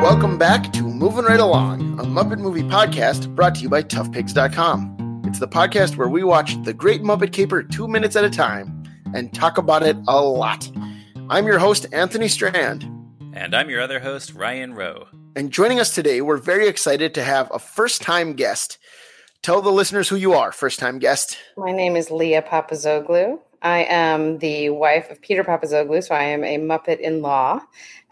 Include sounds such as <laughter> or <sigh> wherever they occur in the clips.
welcome back to Moving Right Along, a Muppet movie podcast brought to you by ToughPigs.com. It's the podcast where we watch The Great Muppet Caper two minutes at a time and talk about it a lot. I'm your host, Anthony Strand. And I'm your other host, Ryan Rowe. And joining us today, we're very excited to have a first time guest. Tell the listeners who you are, first time guest. My name is Leah Papazoglou. I am the wife of Peter Papazoglou, so I am a Muppet in law.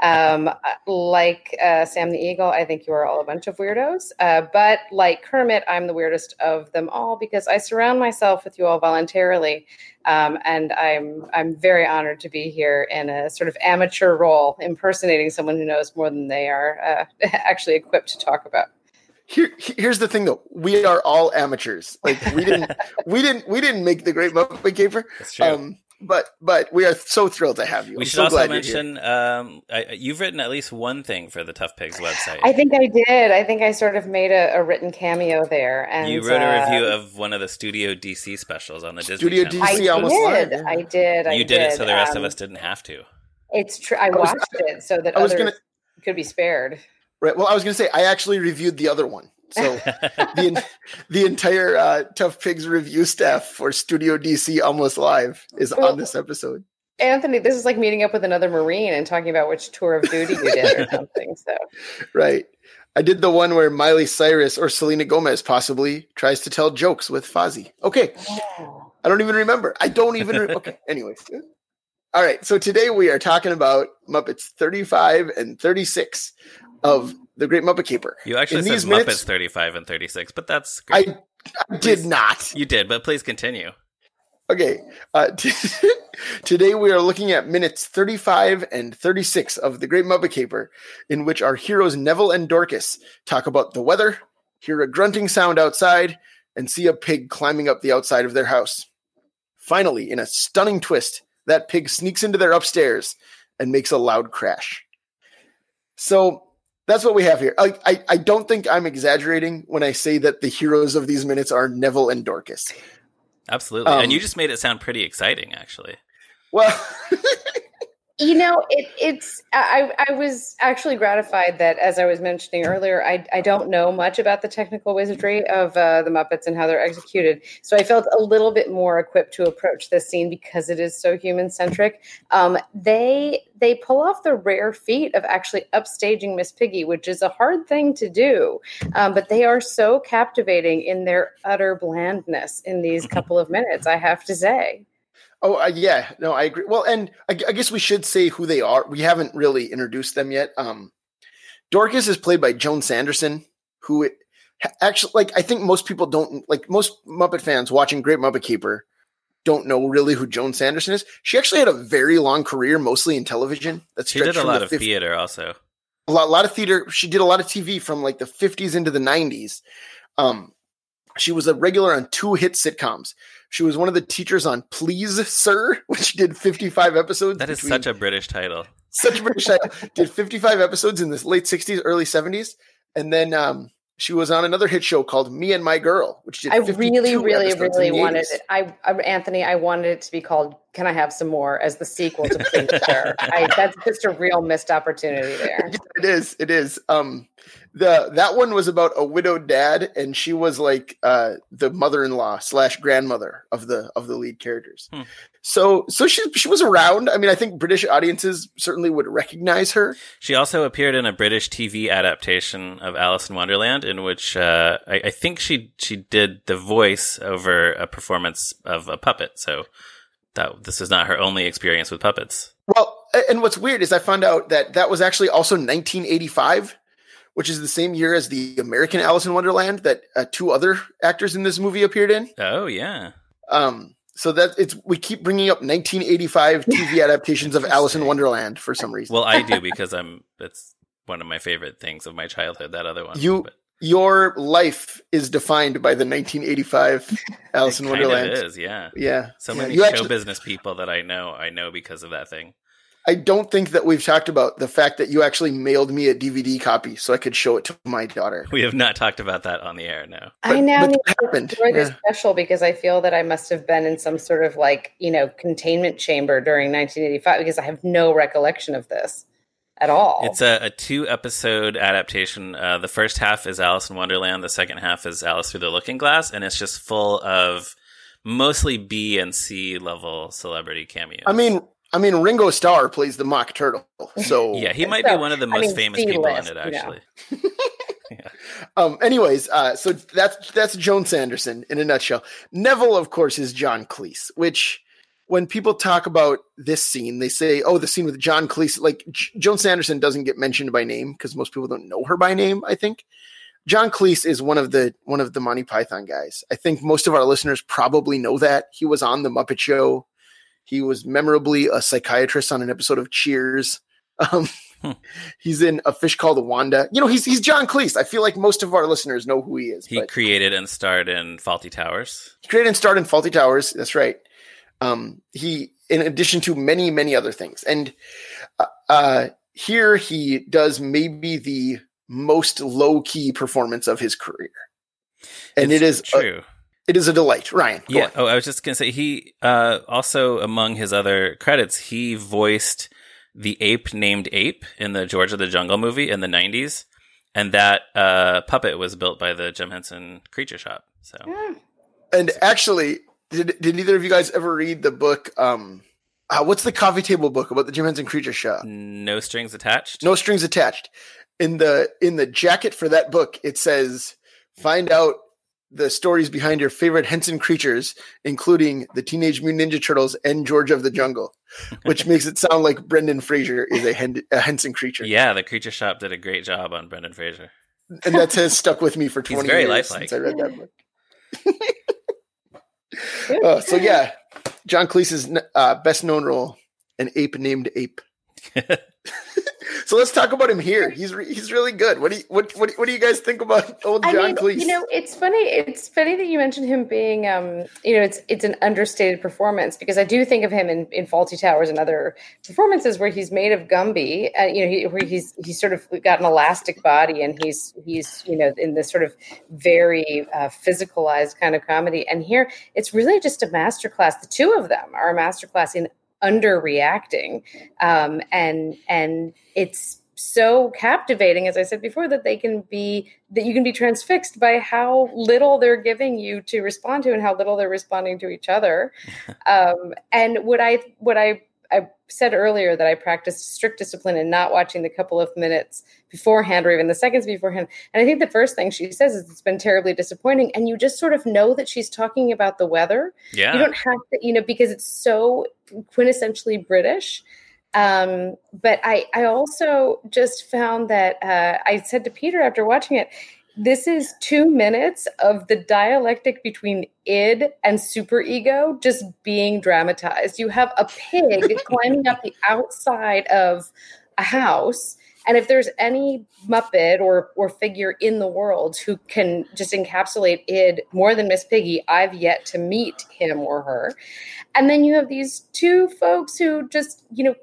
Um, <laughs> like uh, Sam the Eagle, I think you are all a bunch of weirdos. Uh, but like Kermit, I'm the weirdest of them all because I surround myself with you all voluntarily, um, and I'm I'm very honored to be here in a sort of amateur role, impersonating someone who knows more than they are uh, <laughs> actually equipped to talk about here here's the thing though. We are all amateurs. Like we didn't <laughs> we didn't we didn't make the great muppet caper That's true. Um, but but we are so thrilled to have you. We I'm should so also mention um, I, you've written at least one thing for the tough pigs website. I think i did. I think i sort of made a, a written cameo there and you wrote a review uh, of one of the studio dc specials on the studio disney dc I almost did, live, i did. You I did, it so the rest um, of us didn't have to. It's true i watched was, it so that others gonna, could be spared right well i was going to say i actually reviewed the other one so the <laughs> the entire uh, Tough Pigs review staff for Studio DC Almost Live is well, on this episode. Anthony, this is like meeting up with another Marine and talking about which tour of duty you did or <laughs> something. So right. I did the one where Miley Cyrus or Selena Gomez possibly tries to tell jokes with Fozzie. Okay. Oh. I don't even remember. I don't even. Re- okay. <laughs> Anyways. All right. So today we are talking about Muppets 35 and 36 of the Great Muppet Caper. You actually In said Muppets minutes, 35 and 36, but that's great. I, I did not. You did, but please continue. Okay. Uh, <laughs> t- today we are looking at minutes 35 and 36 of The Great Muppet Caper, in which our heroes Neville and Dorcas talk about the weather, hear a grunting sound outside, and see a pig climbing up the outside of their house. Finally, in a stunning twist, that pig sneaks into their upstairs and makes a loud crash. So that's what we have here. I, I, I don't think I'm exaggerating when I say that the heroes of these minutes are Neville and Dorcas. Absolutely, um, and you just made it sound pretty exciting, actually. Well, <laughs> You know, it, it's I, I was actually gratified that, as I was mentioning earlier, I, I don't know much about the technical wizardry of uh, the Muppets and how they're executed. So I felt a little bit more equipped to approach this scene because it is so human centric. Um, they they pull off the rare feat of actually upstaging Miss Piggy, which is a hard thing to do. Um, but they are so captivating in their utter blandness in these couple of minutes. I have to say. Oh uh, yeah, no, I agree. Well, and I, I, guess we should say who they are. We haven't really introduced them yet. Um, Dorcas is played by Joan Sanderson, who it, actually like I think most people don't like most Muppet fans watching Great Muppet Caper don't know really who Joan Sanderson is. She actually had a very long career, mostly in television. That's she did a lot of 50, theater also. A lot, a lot of theater. She did a lot of TV from like the 50s into the 90s. Um, she was a regular on two hit sitcoms. She was one of the teachers on Please Sir, <laughs> which did 55 episodes. That is such a British title. Such a British title. <laughs> Did 55 episodes in the late 60s, early 70s. And then um, she was on another hit show called Me and My Girl, which did. I really, really, really wanted it. I, I, Anthony, I wanted it to be called "Can I Have Some More" as the sequel to Please <laughs> Sir. I, that's just a real missed opportunity there. It is. It is. Um, the that one was about a widowed dad, and she was like uh, the mother-in-law slash grandmother of the of the lead characters. Hmm. So so she she was around. I mean, I think British audiences certainly would recognize her. She also appeared in a British TV adaptation of Alice in Wonderland, in which uh, I, I think she she did the voice over a performance of a puppet. So that this is not her only experience with puppets. Well, and what's weird is I found out that that was actually also 1985 which is the same year as the American Alice in Wonderland that uh, two other actors in this movie appeared in. Oh yeah. Um, so that it's we keep bringing up 1985 TV <laughs> adaptations of Alice in Wonderland for some reason. Well, I do <laughs> because I'm that's one of my favorite things of my childhood. That other one. You. But. Your life is defined by the 1985 <laughs> Alice in Wonderland. It is, yeah, yeah. So yeah. many you show actually, business people that I know, I know because of that thing. I don't think that we've talked about the fact that you actually mailed me a DVD copy so I could show it to my daughter. We have not talked about that on the air, no. But, I now need to enjoy this special because I feel that I must have been in some sort of like, you know, containment chamber during 1985 because I have no recollection of this. at all. It's a, a two episode adaptation. Uh, the first half is Alice in Wonderland. The second half is Alice Through the Looking Glass, and it's just full of mostly B and C level celebrity cameos. I mean, I mean, Ringo Starr plays the mock turtle, <laughs> so yeah, he might so, be one of the most I mean, famous people list, in it. Actually. You <laughs> know. yeah. Um. Anyways, uh, so that's that's Joan Sanderson in a nutshell. Neville, of course, is John Cleese, which when people talk about this scene, they say, "Oh, the scene with John Cleese." Like J- Joan Sanderson doesn't get mentioned by name because most people don't know her by name. I think John Cleese is one of the one of the Monty Python guys. I think most of our listeners probably know that he was on the Muppet Show. He was memorably a psychiatrist on an episode of Cheers. Um, hmm. <laughs> He's in A Fish Called Wanda. You know, he's he's John Cleese. I feel like most of our listeners know who he is. He created and starred in Fawlty Towers. He created and starred in Fawlty Towers. That's right. Um, he, in addition to many, many other things, and uh, uh, here he does maybe the most low key performance of his career, and it's it is true. A, it is a delight, Ryan. yeah. On. Oh, I was just gonna say he uh, also among his other credits he voiced the ape named Ape in the George of the Jungle movie in the '90s, and that uh, puppet was built by the Jim Henson Creature Shop. So, hmm. and actually, did did either of you guys ever read the book? Um, uh, what's the coffee table book about the Jim Henson Creature Shop? No strings attached. No strings attached. In the in the jacket for that book, it says, "Find out the stories behind your favorite Henson creatures, including the Teenage Mutant Ninja Turtles and George of the Jungle," which makes it sound like Brendan Fraser is a, Hen- a Henson creature. Yeah, the Creature Shop did a great job on Brendan Fraser, and that has stuck with me for <laughs> twenty years lifelike. since I read that book. uh, so yeah, John Cleese's uh, best known role, an ape named Ape. <laughs> so let's talk about him here. He's re- he's really good. What do you what, what what do you guys think about <laughs> old John I mean, Cleese? You know, it's funny. It's funny that you mentioned him being um, you know, it's it's an understated performance because I do think of him in, in Fawlty Towers and other performances where he's made of Gumby, and uh, you know, he, where he's he's sort of got an elastic body and he's he's you know in this sort of very uh, physicalized kind of comedy. And here, it's really just a masterclass. The two of them are a masterclass in underreacting. Um, and and it's so captivating as i said before that they can be that you can be transfixed by how little they're giving you to respond to and how little they're responding to each other. <laughs> Um, and what i what i I said earlier that I practiced strict discipline in not watching the couple of minutes beforehand or even the seconds beforehand. And I think the first thing she says is it's been terribly disappointing. And you just sort of know that she's talking about the weather. Yeah. You don't have to, you know, because it's so quintessentially British. Um, but I, I also just found that uh, I said to Peter after watching it, this is two minutes of the dialectic between id and superego just being dramatized. You have a pig <laughs> climbing up the outside of a house and if there's any Muppet or or figure in the world who can just encapsulate id more than Miss Piggy, I've yet to meet him or her. And then you have these two folks who just, you know,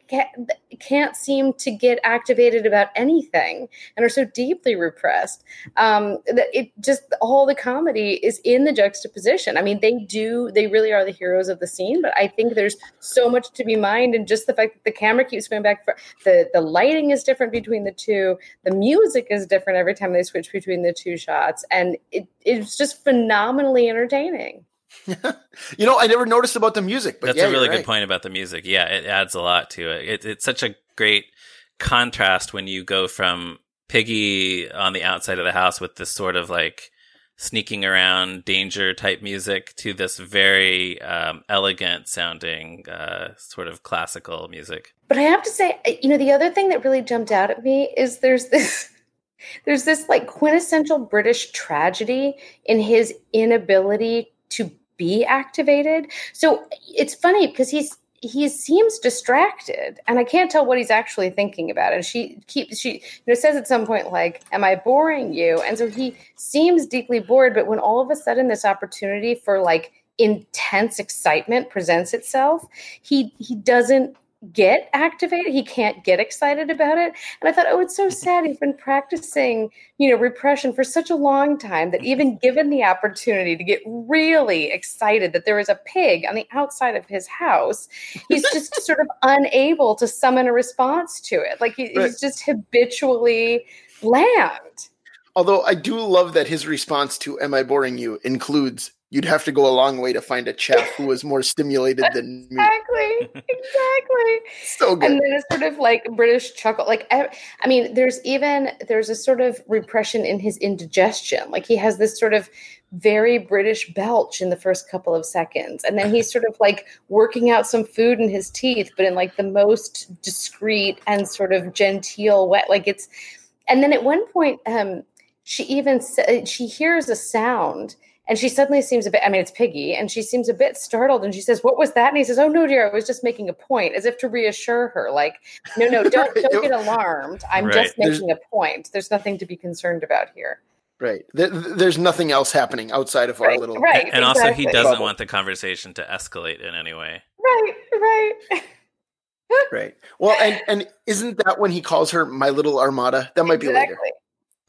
can't, seem to get activated about anything and are so deeply repressed. Um, that it just all the comedy is in the juxtaposition. I mean, they do, they really are the heroes of the scene, but I think there's so much to be mined and just the fact that the camera keeps going back for the the lighting is different between the two. The music is different every time they switch between the two shots, and it, it's just phenomenally entertaining. <laughs> you know, I never noticed about the music, but that's yeah, a really good right. point about the music. Yeah, it adds a lot to it. it. It's such a great contrast when you go from Piggy on the outside of the house with this sort of like sneaking around danger type music to this very um, elegant sounding uh, sort of classical music but i have to say you know the other thing that really jumped out at me is there's this <laughs> there's this like quintessential british tragedy in his inability to be activated. So it's funny because he's he seems distracted and i can't tell what he's actually thinking about and she keeps she you know says at some point like am i boring you? And so he seems deeply bored but when all of a sudden this opportunity for like intense excitement presents itself he he doesn't get activated. He can't get excited about it. And I thought, oh, it's so mm-hmm. sad. He's been practicing, you know, repression for such a long time that mm-hmm. even given the opportunity to get really excited that there is a pig on the outside of his house, he's just <laughs> sort of unable to summon a response to it. Like he, Right. he's just habitually bland. Although I do love that his response to "Am I boring you?" includes you'd have to go a long way to find a chap who was more stimulated than <laughs> me. Exactly. Exactly. So good. and then a sort of like British chuckle. Like, I, I mean, there's even there's a sort of repression in his indigestion. Like he has this sort of very British belch in the first couple of seconds, and then he's <laughs> sort of like working out some food in his teeth, but in like the most discreet and sort of genteel way. Like it's, and then at one point, um, she even uh, she hears a sound and she suddenly seems a bit, I mean, it's Piggy, and she seems a bit startled. And she says, What was that? And he says, Oh, no, dear, I was just making a point, as if to reassure her. Like, no, no, <laughs> don't, Right. don't get alarmed. I'm Right. just There's- making a point. There's nothing to be concerned about here. right. There, there's nothing else happening outside of our Right, little. right. and also, he doesn't want the conversation to escalate in any way. Right, right. Right. Well, and and isn't that when he calls her my little armada? That might be later.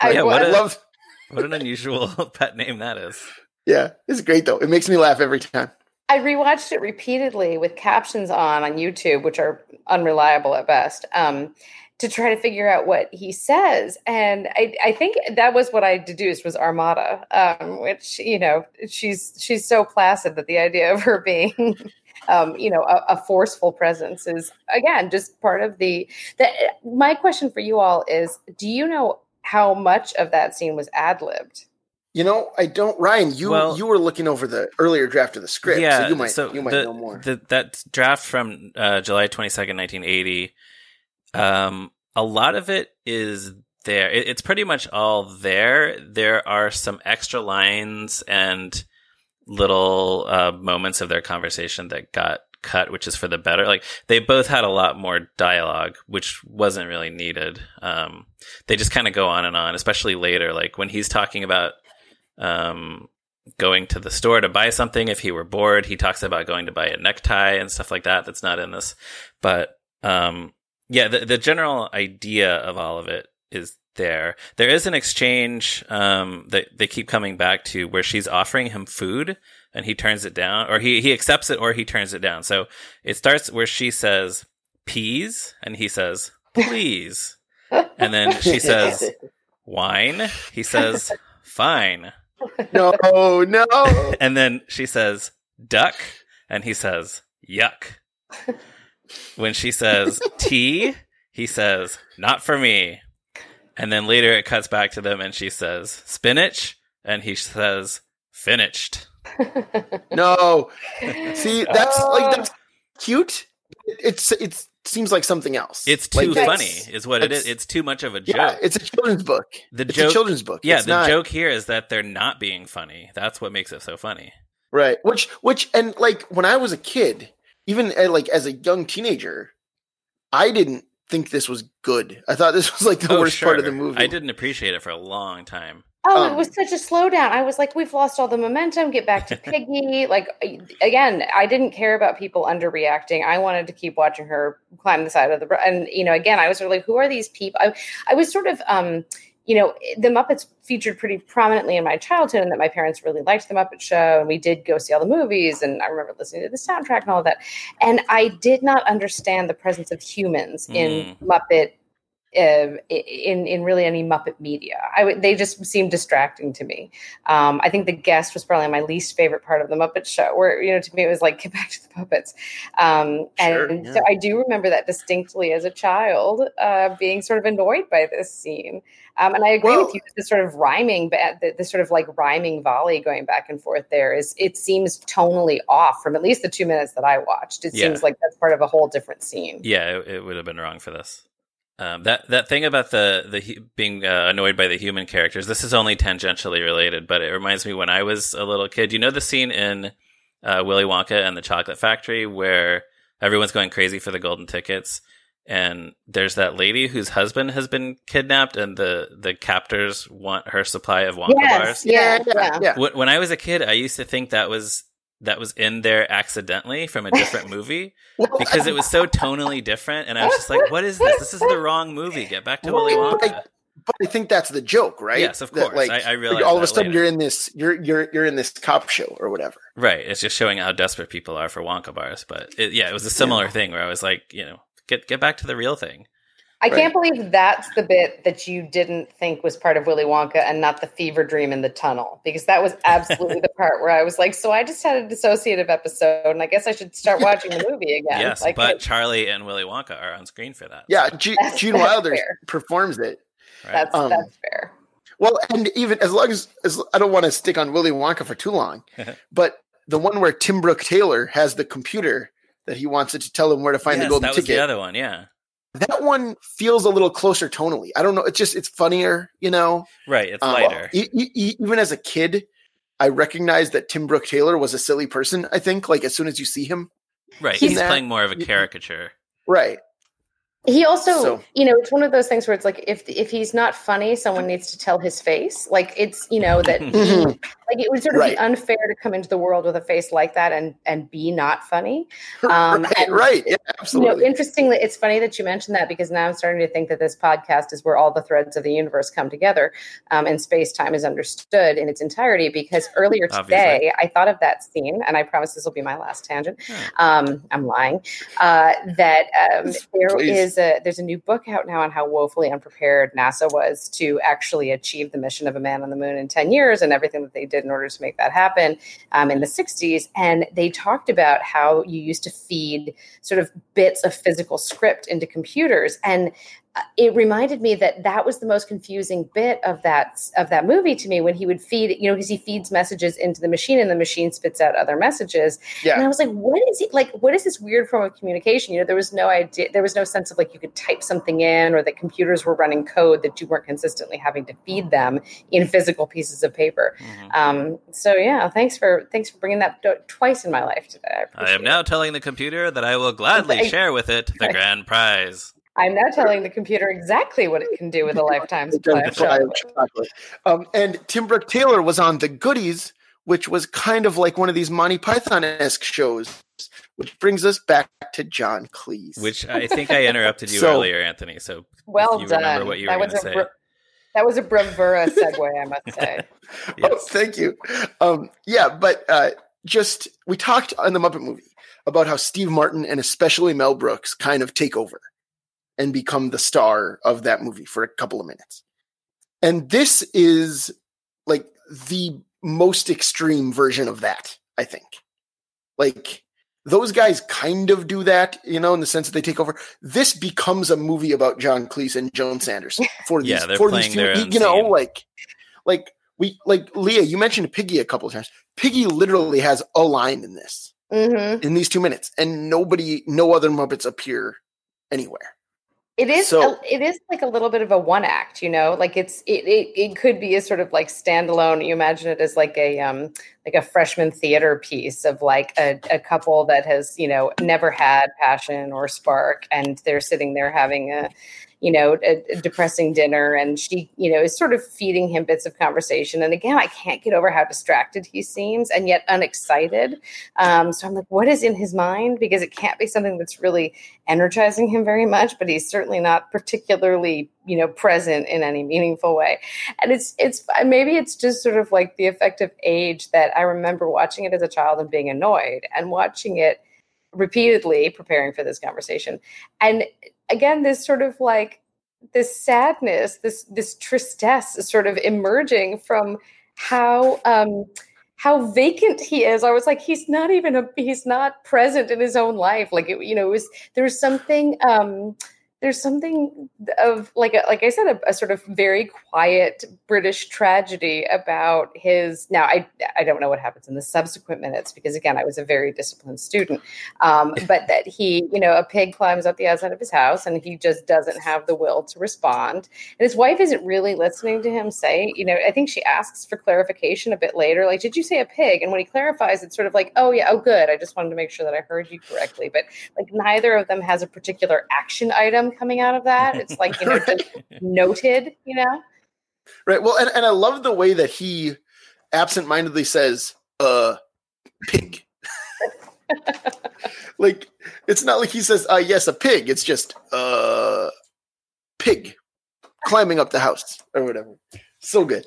Exactly. Right. Yeah, I, what I a- love. <laughs> What an unusual <laughs> pet name that is. Yeah, it's great though. It makes me laugh every time. I rewatched it repeatedly with captions on on YouTube, which are unreliable at best, um, to try to figure out what he says. And I, I think that was what I deduced was Armada, um, which you know she's she's so placid that the idea of her being. <laughs> Um, you know, a, a forceful presence is again just part of the. the my question for you all is: Do you know how much of that scene was ad libbed? You know, I don't. Ryan, you Well- you were looking over the earlier draft of the script, yeah, so you might you might the, know more. The, that draft from uh, July twenty second, nineteen eighty. Um, a lot of it is there. It, it's pretty much all there. There are some extra lines and little uh, moments of their conversation that got cut, which is for the better. Like they both had a lot more dialogue, which wasn't really needed. Um, they just kind of go on and on, especially later, like when he's talking about um, going to the store to buy something if he were bored. He talks about going to buy a necktie and stuff like that. That's not in this, but um, yeah, the the general idea of all of it is there. There is an exchange um, that they keep coming back to where she's offering him food and he turns it down, or he he accepts it, or he turns it down. So it starts where she says peas, and he says please, and then she <laughs> says wine. He says fine. no, no. <laughs> And then she says, duck. And he says, yuck. When she says <laughs> tea, he says, not for me. And then later it cuts back to them and she says, spinach. And he says, finished. No. See, that's Oh. like that's oh. cute. It's it seems like something else. It's too that's- funny, is what it is. It's too much of a joke. Yeah, it's a children's book. the It's joke, a children's book. yeah, It's the not- joke here is that they're not being funny. That's what makes it so funny. right? Which which and like when I was a kid, even uh, like as a young teenager, I didn't think this was good. I thought this <laughs> was like the Oh, worst part of the movie. I didn't appreciate it for a long time. Oh, Um, it was such a slowdown. I was like, we've lost all the momentum. Get back to <laughs> Piggy. like again, I didn't care about people underreacting. I wanted to keep watching her climb the side of the. And you know, again, I was sort of like, who are these people? I, I was sort of, um, you know, the Muppets featured pretty prominently in my childhood, and that my parents really liked the Muppet Show, and we did go see all the movies, and I remember listening to the soundtrack and all that. And I did not understand the presence of humans in Muppet uh, in in really any Muppet media. I would they just seemed distracting to me. Um, I think the guest was probably my least favorite part of the Muppet Show, where you know to me it was like <laughs> get back to the puppets. Um, Sure, and yeah. so I do remember that distinctly as a child, uh, being sort of annoyed by this scene. Um, and I agree Well- with you. The sort of rhyming, the, the sort of like rhyming volley going back and forth there is it seems tonally off from at least the two minutes that I watched. It Yeah. seems like that's part of a whole different scene. Yeah, it, it would have been wrong for this. Um, that that thing about the the being uh, annoyed by the human characters. This is only tangentially related, but it reminds me when I was a little kid. You know the scene in uh, Willy Wonka and the Chocolate Factory where everyone's going crazy for the golden tickets, and there's that lady whose husband has been kidnapped, and the the captors want her supply of Wonka Yes, bars. yeah, yeah, yeah. yeah. When I was a kid, I used to think that was that was in there accidentally from a different movie <laughs> because it was so tonally different, and I was just like, "What is this? This is the wrong movie. Get back to Willy but Wonka." but I think that's the joke, right? Yes, of That, course. I- I realize all of a sudden later. you're in this you're you're you're in this cop show or whatever. Right. It's just showing how desperate people are for Wonka bars. But it, yeah, it was a similar thing where I was like, you know, get get back to the real thing. I Right. can't believe that's the bit that you didn't think was part of Willy Wonka and not the fever dream in the tunnel, because that was absolutely the part where I was like, so I just had a dissociative episode, and I guess I should start watching the movie again. yes, Like, but it- Charlie and Willy Wonka are on screen for that. Yeah, so, G- That's- Gene that's Wilder fair. performs it. right. that's Um, that's fair. Well, and even as long as, as I don't want to stick on Willy Wonka for too long, <laughs> but the one where Tim Brooke Taylor has the computer that he wants it to tell him where to find Yes, the golden that was ticket. the other one. Yeah. That one feels a little closer tonally. I don't know. It's just it's funnier, you know. Right. It's Um, lighter. even as a kid, I recognized that Tim Brooke Taylor was a silly person. I think like as soon as you see him, right. he's He's that- playing more of a caricature. right? He also, So- you know, it's one of those things where it's like if if he's not funny, someone needs to tell his face. Like it's you know that he. <laughs> like it would sort of Right. be unfair to come into the world with a face like that and and be not funny. Um, right, and- right. Yeah, You absolutely. know, interestingly, it's funny that you mentioned that because now I'm starting to think that this podcast is where all the threads of the universe come together, um, and space time is understood in its entirety. Because earlier today, I thought of that scene, and I promise this will be my last tangent. Um, I'm lying. Uh, that um, there Please. is a there's a new book out now on how woefully unprepared NASA was to actually achieve the mission of a man on the moon in 10 years and everything that they did in order to make that happen um, in the 60s. And they talked about how you used to feed sort of bits of physical script into computers. And it reminded me that that was the most confusing bit of that of that movie to me when he would feed you know because he feeds messages into the machine and the machine spits out other messages yeah. and I was like, what is he like? What is this weird form of communication? You know, there was no idea, there was no sense of like you could type something in or that computers were running code that you weren't consistently having to feed them in physical pieces of paper. Mhm. Um, so yeah, thanks for thanks for bringing that twice in my life today. I, I am now telling the computer that I will gladly Right. share with it the grand prize. It. I'm now telling the computer exactly what it can do with a <laughs> lifetime supply of chocolate. chocolate. Um, and Tim Brooke Taylor was on The Goodies, which was kind of like one of these Monty Python esque shows, which brings us back to John Cleese. Which I think I interrupted you <laughs> So- earlier, Anthony. So Well you done. remember what you were that going was to a say. bra- that was a bravura segue, I must say. <laughs> Oh, thank you. Um, yeah, but uh, just we talked on the Muppet movie about how Steve Martin and especially Mel Brooks kind of take over and become the star of that movie for a couple of minutes. And this is like the most extreme version of that, I think. Like those guys kind of do that, you know, in the sense that they take over. This becomes a movie about John Cleese and Joan Sanders <laughs> for these Yeah, they're for these their few, you know, scene. like like we like Leah, you mentioned Piggy a couple of times. Piggy literally has a line in this hmm in these two minutes, and nobody, no other Muppets appear anywhere. It is. So- a, it is like a little bit of a one act, you know. Like it's it, it it could be a sort of like standalone. You imagine it as like a um like a freshman theater piece of like a, a couple that has you know never had passion or spark, and they're sitting there having a you know a, a depressing dinner, and she you know is sort of feeding him bits of conversation. And again, I can't get over how distracted he seems, and yet unexcited. Um, so I'm like, what is in his mind? Because it can't be something that's really energizing him very much, but he's certainly not particularly, you know, present in any meaningful way. And it's it's maybe it's just sort of like the effect of age that I remember watching it as a child and being annoyed and watching it repeatedly preparing for this conversation. And again, this sort of like this sadness, this this tristesse is sort of emerging from how um how vacant he is. I was like, he's not even a he's not present in his own life. Like it, you know, it was there's something um there's something of like a, like I said, a, a sort of very quiet British tragedy about his. Now, I I don't know what happens in the subsequent minutes because again, I was a very disciplined student. Um, <laughs> but that he, you know, a pig climbs up the outside of his house and he just doesn't have the will to respond. And his wife isn't really listening to him say, you know, I think she asks for clarification a bit later, like, did you say a pig? And when he clarifies, it's sort of like, oh yeah, oh good. I just wanted to make sure that I heard you correctly. But like neither of them has a particular action item coming out of that. It's like, you know, just <laughs> noted, you know? Right. Well, and, and I love the way that he absentmindedly says, uh, pig. <laughs> like it's not like he says, uh yes, a pig. It's just uh pig climbing up the house or whatever. So good.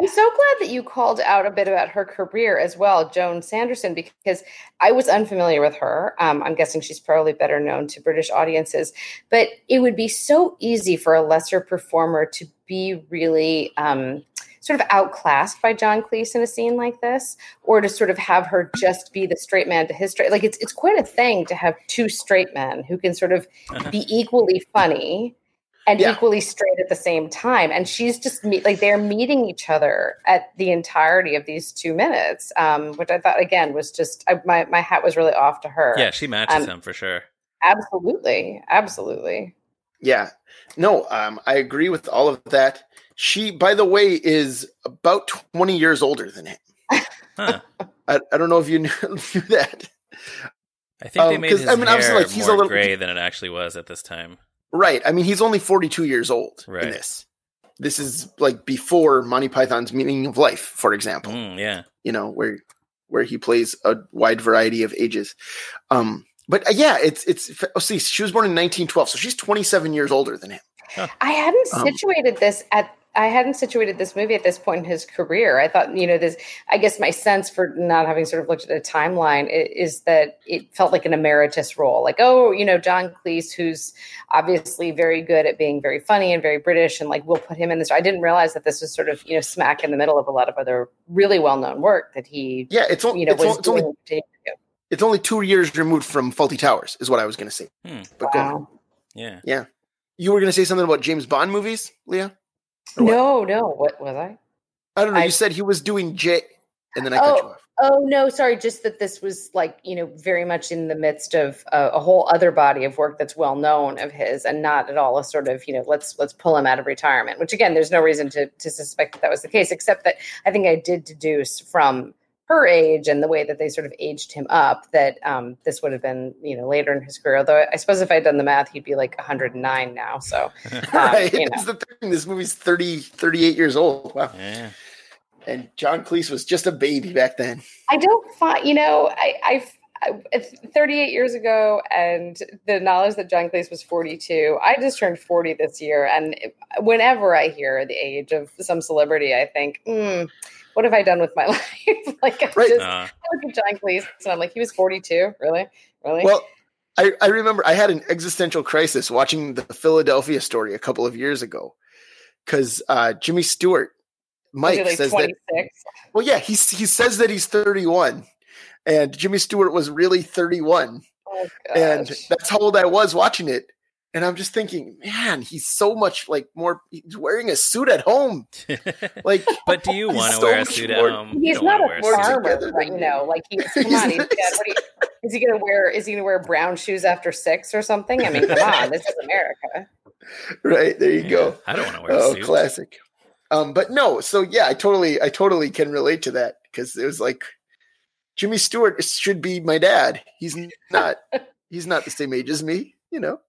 I'm so glad that you called out a bit about her career as well, Joan Sanderson, because I was unfamiliar with her. Um, I'm guessing she's probably better known to British audiences, but it would be so easy for a lesser performer to be really um, sort of outclassed by John Cleese in a scene like this, or to sort of have her just be the straight man to his straight. Like it's it's quite a thing to have two straight men who can sort of Uh-huh. be <laughs> equally funny and Yeah. equally straight at the same time. And she's just meet, like they're meeting each other at the entirety of these two minutes, um, which I thought again was just I, my my hat was really off to her. Yeah, she matches Um, him for sure. absolutely, absolutely. Yeah. No, um, I agree with all of that. She, by the way, is about 20 years older than him. <laughs> Huh. I, I don't know if you <laughs> knew, knew that. I think they made his I mean, obviously, hair like, he's a more little- gray than it actually was at this time. Right. I mean, he's only 42 years old Right. in this. This is like before Monty Python's Meaning of Life, for example. Mm, yeah. you know where where he plays a wide variety of ages um but uh, yeah it's it's oh see she was born in 1912 so she's 27 years older than him I hadn't Um, situated this at I hadn't situated this movie at this point in his career. I thought, you know, this. I guess my sense for not having sort of looked at a timeline i- is that it felt like an emeritus role. Like, oh, you know, John Cleese, who's obviously very good at being very funny and very British, and like we'll put him in this. I didn't realize that this was sort of you know smack in the middle of a lot of other really well known work that he yeah it's, on, you know it's, was on- it's only it's only two years removed from fawlty towers is what i was going to say Hmm. but go on. Wow. Yeah. you were going to say something about james bond movies leah Or what? No, no. What was I? i don't know I- you said he was doing j and then i cut oh, you Oh, off Oh no, sorry. Just that this was like you know very much in the midst of a, a whole other body of work that's well known of his, and not at all a sort of you know let's let's pull him out of retirement. Which again, there's no reason to to suspect that that was the case, except that I think I did deduce from her age and the way that they sort of aged him up that um, this would have been you know later in his career. Although I suppose if I'd done the math, he'd be like 109 now. So <laughs> right you know. the thing this movie's 30 38 years old wow yeah. and john cleese was just a baby back then I don't find, you know, I, I, I, 38 years ago, and the knowledge that John Cleese was 42. I just turned 40 this year, and whenever I hear the age of some celebrity, I think, mm, what have I done with my <laughs> life? like, I Right. just Uh, I look at John Cleese, and I'm like, he was 42, really, really. Well, I, I remember I had an existential crisis watching the Philadelphia story a couple of years ago because uh, Jimmy Stewart, Mike like says that. Well, yeah, he he says that he's 31, and Jimmy Stewart was really 31, Oh, and that's how old I was watching it. And I'm just thinking, man, he's so much like more. He's wearing a suit at home, <laughs> like <laughs> but do you want to so wear a suit more- at home? He's don't not a suit. farmer, together right? You know, like he's <laughs> come He's on. He's not- got, what you, is he going to wear? Is he going to wear brown shoes after six or something? I mean, come on, this is America. right there. You go. I don't want to wear a Oh, suit. classic. Um, but no, so yeah, I totally, I totally can relate to that because it was like Jimmy Stewart should be my dad. He's not, he's not the same age as me, you know.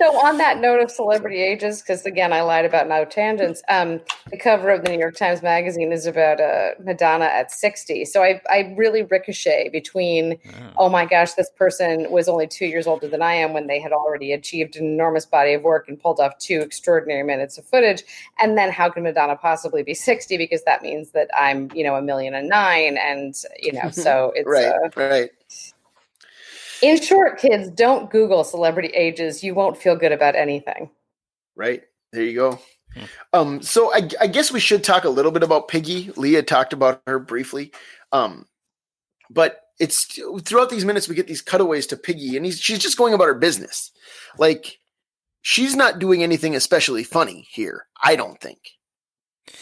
So, on that note of celebrity ages, because again, I lied about no tangents. Um, the cover of the New York Times Magazine is about uh, Madonna at sixty. So, I, I really ricochet between, Oh. oh my gosh, this person was only two years older than I am when they had already achieved an enormous body of work and pulled off two extraordinary minutes of footage, and then how can Madonna possibly be <laughs> sixty? Because that means that I'm, you know, a million and nine, and you know, <laughs> so it's right, uh, right. In short, kids, don't Google celebrity ages. You won't feel good about anything. Right. There you go. Hmm. Um, so I, I guess we should talk a little bit about Piggy. Leah talked about her briefly. Um, but it's throughout these minutes we get these cutaways to Piggy, and he's she's just going about her business. Like she's not doing anything especially funny here. I don't think.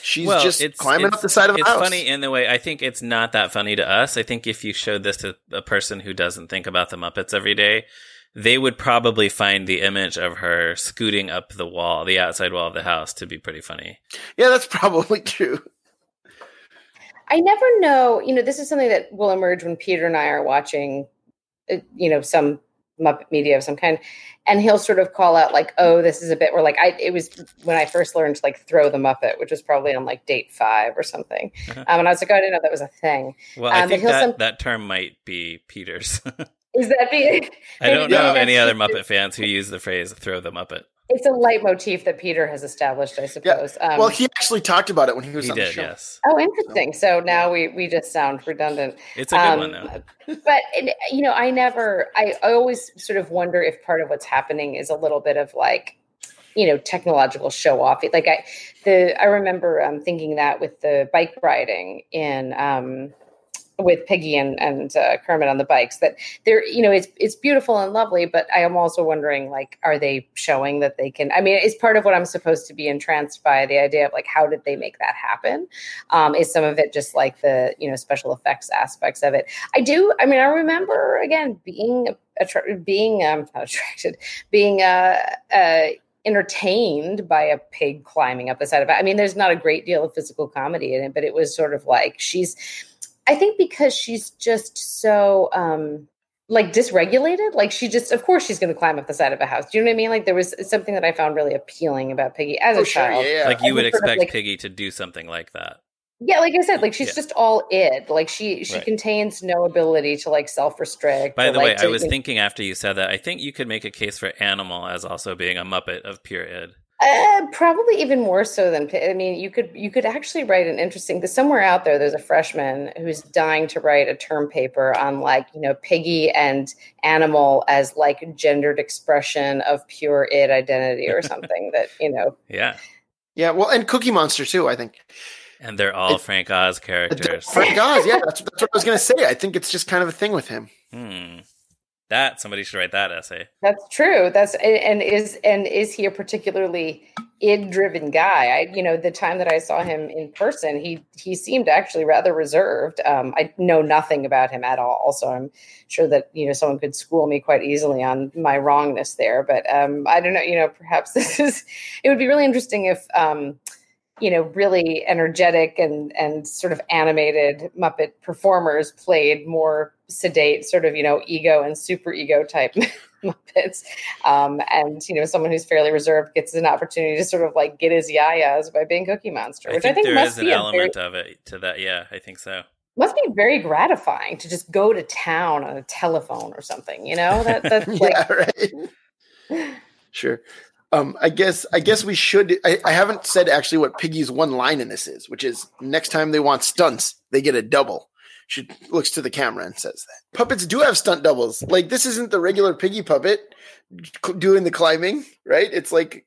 She's Well, just it's- climbing it's- up the side of a It's house. It's funny in the way I think it's not that funny to us. I think if you showed this to a person who doesn't think about the Muppets every day, they would probably find the image of her scooting up the wall, the outside wall of the house, to be pretty funny. Yeah, that's <laughs> probably true. I never know. You know, this is something that will emerge when Peter and I are watching, uh, you know, some Muppet media of some kind, and he'll sort of call out like, "Oh, this is a bit." Where like I, it was when I first learned to like throw the Muppet, which was probably on like date five or something, Uh-huh. um, and I was like, "Oh, I didn't know that was a thing." Well, I Um, but think that, some- that term might be Peter's. <laughs> is that being? I don't <laughs> know of any other <laughs> Muppet fans who use the phrase "throw the Muppet." It's a leitmotif that Peter has established, I suppose. Um, well, he actually talked about it when he was He on the did, show. yes. oh, interesting. So now we we just sound redundant. It's a good Um, one though. <laughs> but you know i never I, I always sort of wonder if part of what's happening is a little bit of like you know technological show off like i the i remember um, thinking that with the bike riding in um with Piggy and and uh, Kermit on the bikes that they're you know it's it's beautiful and lovely but I am also wondering like are they showing that they can I mean it's part of what I'm supposed to be entranced by the idea of like how did they make that happen um, is some of it just like the you know special effects aspects of it I do. I mean, I remember again being attra- being um, not attracted, being uh, uh, entertained by a pig climbing up the side of it. I mean, there's not a great deal of physical comedy in it, but it was sort of like she's. I think because she's just so um, like dysregulated. Like she just, of course, she's going to climb up the side of a house. Do you know what I mean? Like there was something that I found really appealing about Piggy as Oh, a sure, child. yeah, yeah. Like you would Sort of expect like- Piggy to do something like that. Yeah, like I said, like she's Yeah. just all id. Like she she Right. contains no ability to like self restrict. By the way, I was you know, thinking after you said that, I think you could make a case for Animal as also being a Muppet of pure id. Uh, probably even more so than Pi- I mean, you could you could actually write an interesting. There's somewhere out there. There's a freshman who's dying to write a term paper on like you know piggy and animal as like gendered expression of pure id identity or <laughs> something that you know. Yeah. Yeah, well, and Cookie Monster too. I think And they're all It- Frank Oz characters. Frank Oz. Yeah, that's, that's what I was going <laughs> to say. I think it's just kind of a thing with him. Hmm. That somebody should write that essay. That's true. That's and, and is and is he a particularly id driven guy? I you know the time that I saw him in person, he he seemed actually rather reserved. Um, I know nothing about him at all, so I'm sure that you know someone could school me quite easily on my wrongness there. But um, I don't know. You know, perhaps <laughs> this is. It would be really interesting if. Um, you know, really energetic and and sort of animated Muppet performers played more sedate, sort of you know, ego and super ego type <laughs> Muppets. Um, and you know, someone who's fairly reserved gets an opportunity to sort of like get his yayas by being Cookie Monster, I which think, I think there must is an be a element very, of it to that. Yeah, I think so. must be very gratifying to just go to town on a telephone or something. You know, that that's <laughs> like yeah, right. <laughs> Sure. Um, I guess I guess we should. I, I haven't said actually what Piggy's one line in this is, which is next time they want stunts, they get a double. She looks to the camera and says that puppets do have stunt doubles. Like this isn't the regular Piggy puppet doing the climbing, right? It's like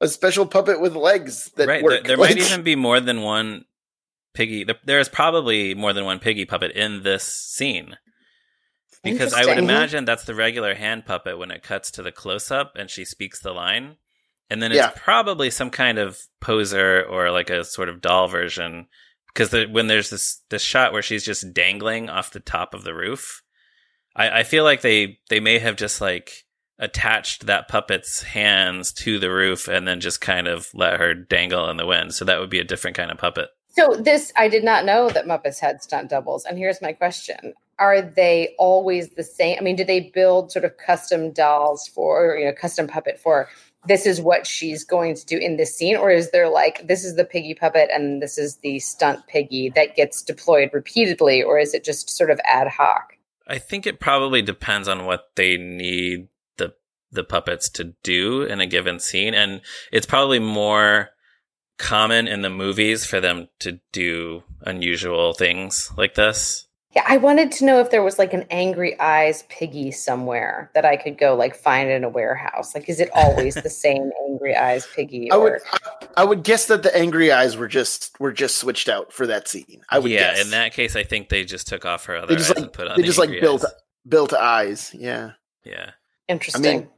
a special puppet with legs that right. work. There, there <laughs> Like- might even be more than one piggy. there- There is probably more than one piggy puppet in this scene. Because I would mm-hmm. imagine that's the regular hand puppet when it cuts to the close up and she speaks the line. And then it's Yeah. probably some kind of poser or like a sort of doll version. Because the, when there's this this shot where she's just dangling off the top of the roof, I, I feel like they they may have just like attached that puppet's hands to the roof and then just kind of let her dangle in the wind. So that would be a different kind of puppet. So this I did not know that Muppets had stunt doubles. And here's my question. Are they always the same? I mean, do they build sort of custom dolls for or, you know, custom puppet for this is what she's going to do in this scene? Or is there like this is the piggy puppet and this is the stunt piggy that gets deployed repeatedly, or is it just sort of ad hoc? I think it probably depends on what they need the the puppets to do in a given scene, and it's probably more common in the movies for them to do unusual things like this. Yeah, I wanted to know if there was like an angry eyes piggy somewhere that I could go like find in a warehouse. Like, is it always the <laughs> same angry eyes piggy? I Or would I would guess that the angry eyes were just were just switched out for that scene. I would yeah, guess. in that case, I think they just took off her other they just eyes like and put on they the just like built eyes. built eyes. Yeah. Yeah, interesting. I mean,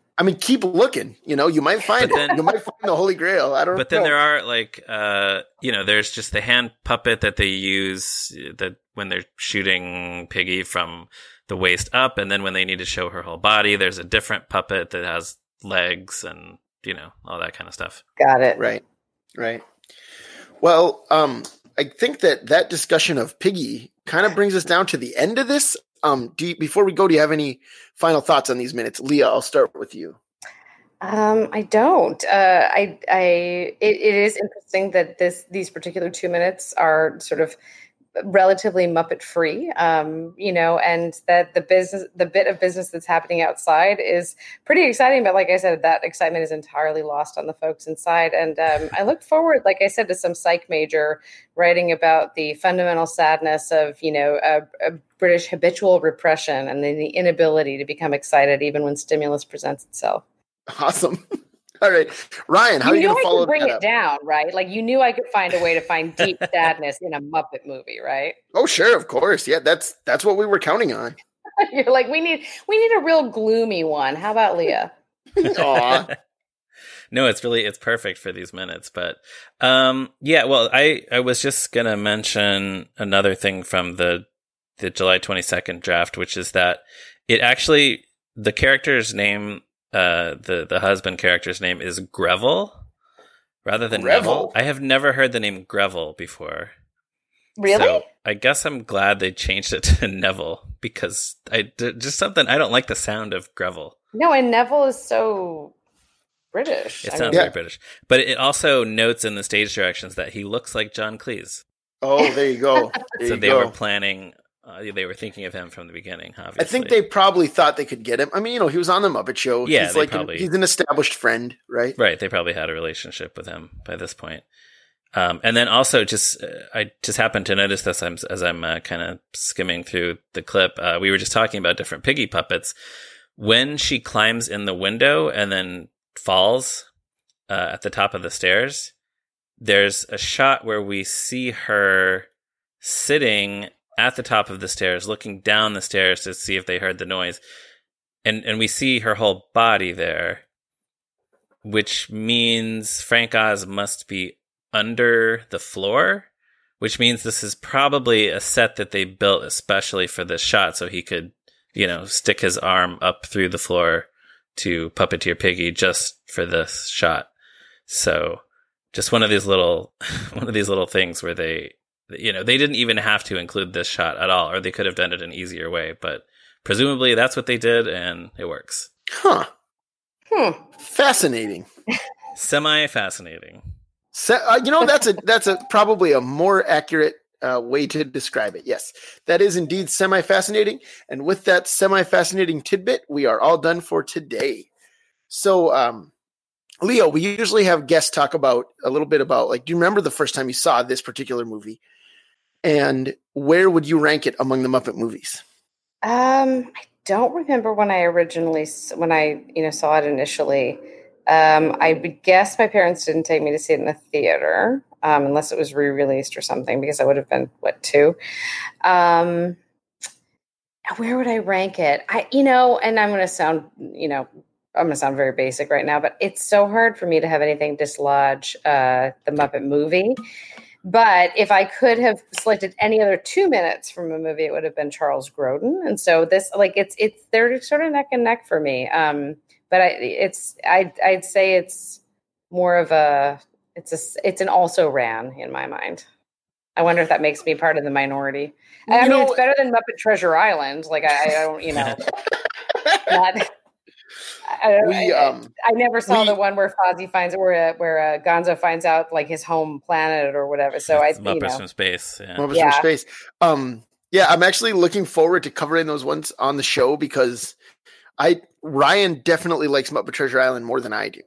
keep looking. You know, you might find But <laughs> it. You might find the Holy Grail. I don't. but then there are like uh you know there's just the hand puppet that they use uh, that when they're shooting piggy from the waist up and then when they need to show her whole body there's a different puppet that has legs and you know all that kind of stuff Got it. Right. Right. Well, um, I think that that discussion of Piggy kind of brings us down to the end of this. Um, do you, before we go, do you have any final thoughts on these minutes, Leah? I'll start with you. Um, I don't. Uh, I, I, it, it is interesting that this, these particular two minutes are sort of relatively Muppet free, um, you know, and that the business, the bit of business that's happening outside is pretty exciting. But like I said, that excitement is entirely lost on the folks inside. And um, I look forward, like I said, to some psych major writing about the fundamental sadness of, you know, a, a British habitual repression and the, the inability to become excited even when stimulus presents itself. Awesome. <laughs> All right, Ryan, how you are you knew going I to follow could bring that it up? down, right? Like you knew I could find a way to find deep <laughs> sadness in a Muppet movie, right? Oh, sure, of course. Yeah, that's that's what we were counting on. <laughs> You're like, we need we need a real gloomy one. How about Leah? <laughs> Aw. no, it's really it's perfect for these minutes. But um, yeah, well, I I was just gonna mention another thing from the the July twenty second draft, which is that it actually the character's name, uh, the the husband character's name is Greville rather than Greville? Neville. I have never heard the name Greville before. Really? So I guess I'm glad they changed it <laughs> to Neville because I just something I don't like the sound of Greville. no, and Neville is so British. It I sounds mean, Yeah. very British, but it also notes in the stage directions that he looks like John Cleese. Oh, there you go. <laughs> There so you they go. were planning. Uh, they were thinking of him from the beginning. Obviously, I think they probably thought they could get him. I mean, you know, he was on the Muppet Show. Yeah, he's like an- he's an established friend, right? right. They probably had a relationship with him by this point. Um, and then also, just uh, I just happened to notice this as, as I'm uh, kind of skimming through the clip. Uh, we were just talking about different piggy puppets. When she climbs in the window and then falls uh, at the top of the stairs, there's a shot where we see her sitting at the top of the stairs, looking down the stairs to see if they heard the noise, and and we see her whole body there, which means Frank Oz must be under the floor, which means this is probably a set that they built especially for this shot, so he could, you know, stick his arm up through the floor to puppeteer Piggy just for this shot. So just one of these little <laughs> one of these little things where they you know they didn't even have to include this shot at all or they could have done it an easier way but presumably that's what they did and it works Huh. Hmm. Fascinating. semi fascinating So, uh, you know, that's a that's a probably a more accurate uh, way to describe it. Yes, that is indeed semi fascinating. And with that semi fascinating tidbit, we are all done for today. So, um, Leo, we usually have guests talk about a little bit about like, do you remember the first time you saw this particular movie, and where would you rank it among the Muppet movies? Um, I don't remember when I originally when I you know saw it initially. Um, I would guess my parents didn't take me to see it in the theater, um, unless it was re-released or something, because I would have been what two. Um, where would I rank it? I you know, and I'm going to sound you know I'm going to sound very basic right now, but it's so hard for me to have anything dislodge uh, the Muppet movie. But if I could have selected any other two minutes from a movie, it would have been Charles Grodin. And so this, like, it's it's they're sort of neck and neck for me. Um, but I, it's I I'd say it's more of a it's a it's an also ran in my mind. I wonder if that makes me part of the minority. I, I You mean, know- it's better than Muppet Treasure Island. Like I, I don't, you know, <laughs> not. I, we I, um I never saw we- the one where Fozzie finds where uh, where uh, Gonzo finds out like his home planet or whatever. So I, It's you Muppets know, from space yeah. Muppets Yeah. from Space. Um, yeah, I'm actually looking forward to covering those ones on the show because I Ryan definitely likes Muppet Treasure Island more than I do,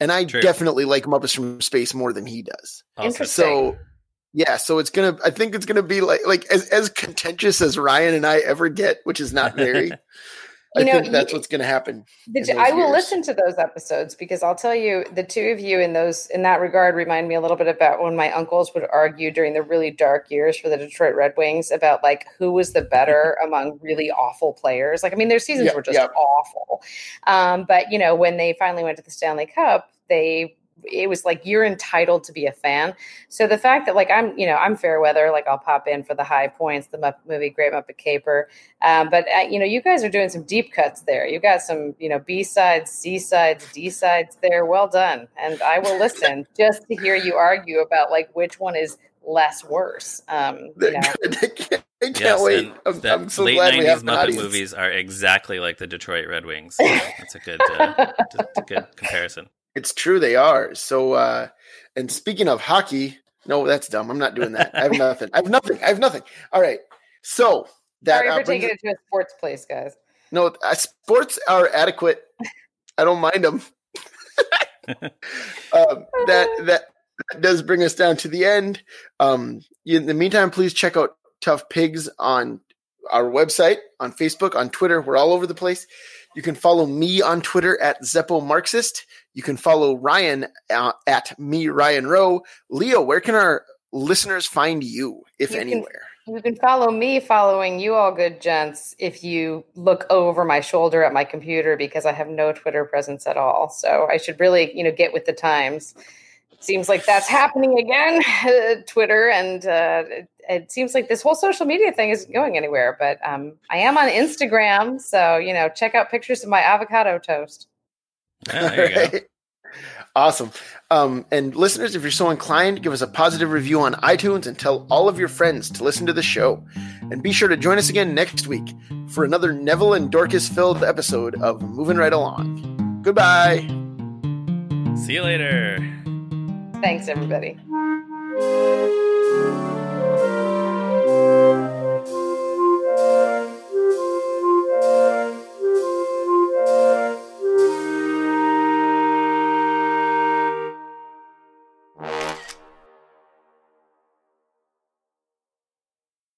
and I True. definitely like Muppets from Space more than he does. Interesting. So, yeah, so it's gonna. I think it's gonna be like like as as contentious as Ryan and I ever get, which is not very. <laughs> I You know, think that's you- what's gonna happen. The- I will years. listen to those episodes because I'll tell you the two of you in those in that regard remind me a little bit about when my uncles would argue during the really dark years for the Detroit Red Wings about like who was the better <laughs> among really awful players. Like I mean their seasons Yeah, were just yeah. awful. Um, but you know when they finally went to the Stanley Cup, they it was like you're entitled to be a fan. So the fact that like I'm, you know, I'm fair weather, like I'll pop in for the high points, the Muppet movie, Great Muppet Caper. Um, but uh, you know, you guys are doing some deep cuts there. You got some, you know, B sides, C sides, D sides there. Well done, and I will listen <laughs> just to hear you argue about like which one is less worse. Um, <laughs> you know, I can't, I can't Yes, wait. I'm, that I'm so late glad we 90s have an Muppet audience. movies are exactly like the Detroit Red Wings. So <laughs> that's a good, uh, that's a good comparison. It's true they are. So uh and speaking of hockey, No, that's dumb. I'm not doing that. I have nothing. I have nothing. I have nothing. All right. So that Sorry uh, for brings taking it to a sports place, guys. No, uh, sports are adequate. I don't mind them. <laughs> um, that that that does bring us down to the end. Um, in the meantime, please check out Tough Pigs on our website, on Facebook, on Twitter. We're all over the place. You can follow me on Twitter at Zeppo Marxist. You can follow Ryan uh, at me Ryan Roe. Leo, where can our listeners find you, if You can- anywhere? You can follow me following you all good gents if you look over my shoulder at my computer because I have no Twitter presence at all. So I should really, you know, get with the times. Seems like that's happening again, <laughs> Twitter, and uh, it, it seems like this whole social media thing isn't going anywhere. But um, I am on Instagram, so you know, check out pictures of my avocado toast. Yeah, there you go. Right? <laughs> Awesome. Um, and listeners, if you're so inclined, give us a positive review on iTunes and tell all of your friends to listen to the show. And be sure to join us again next week for another Neville and Dorcas filled episode of Moving Right Along. Goodbye. See you later. Thanks, everybody. Thank you.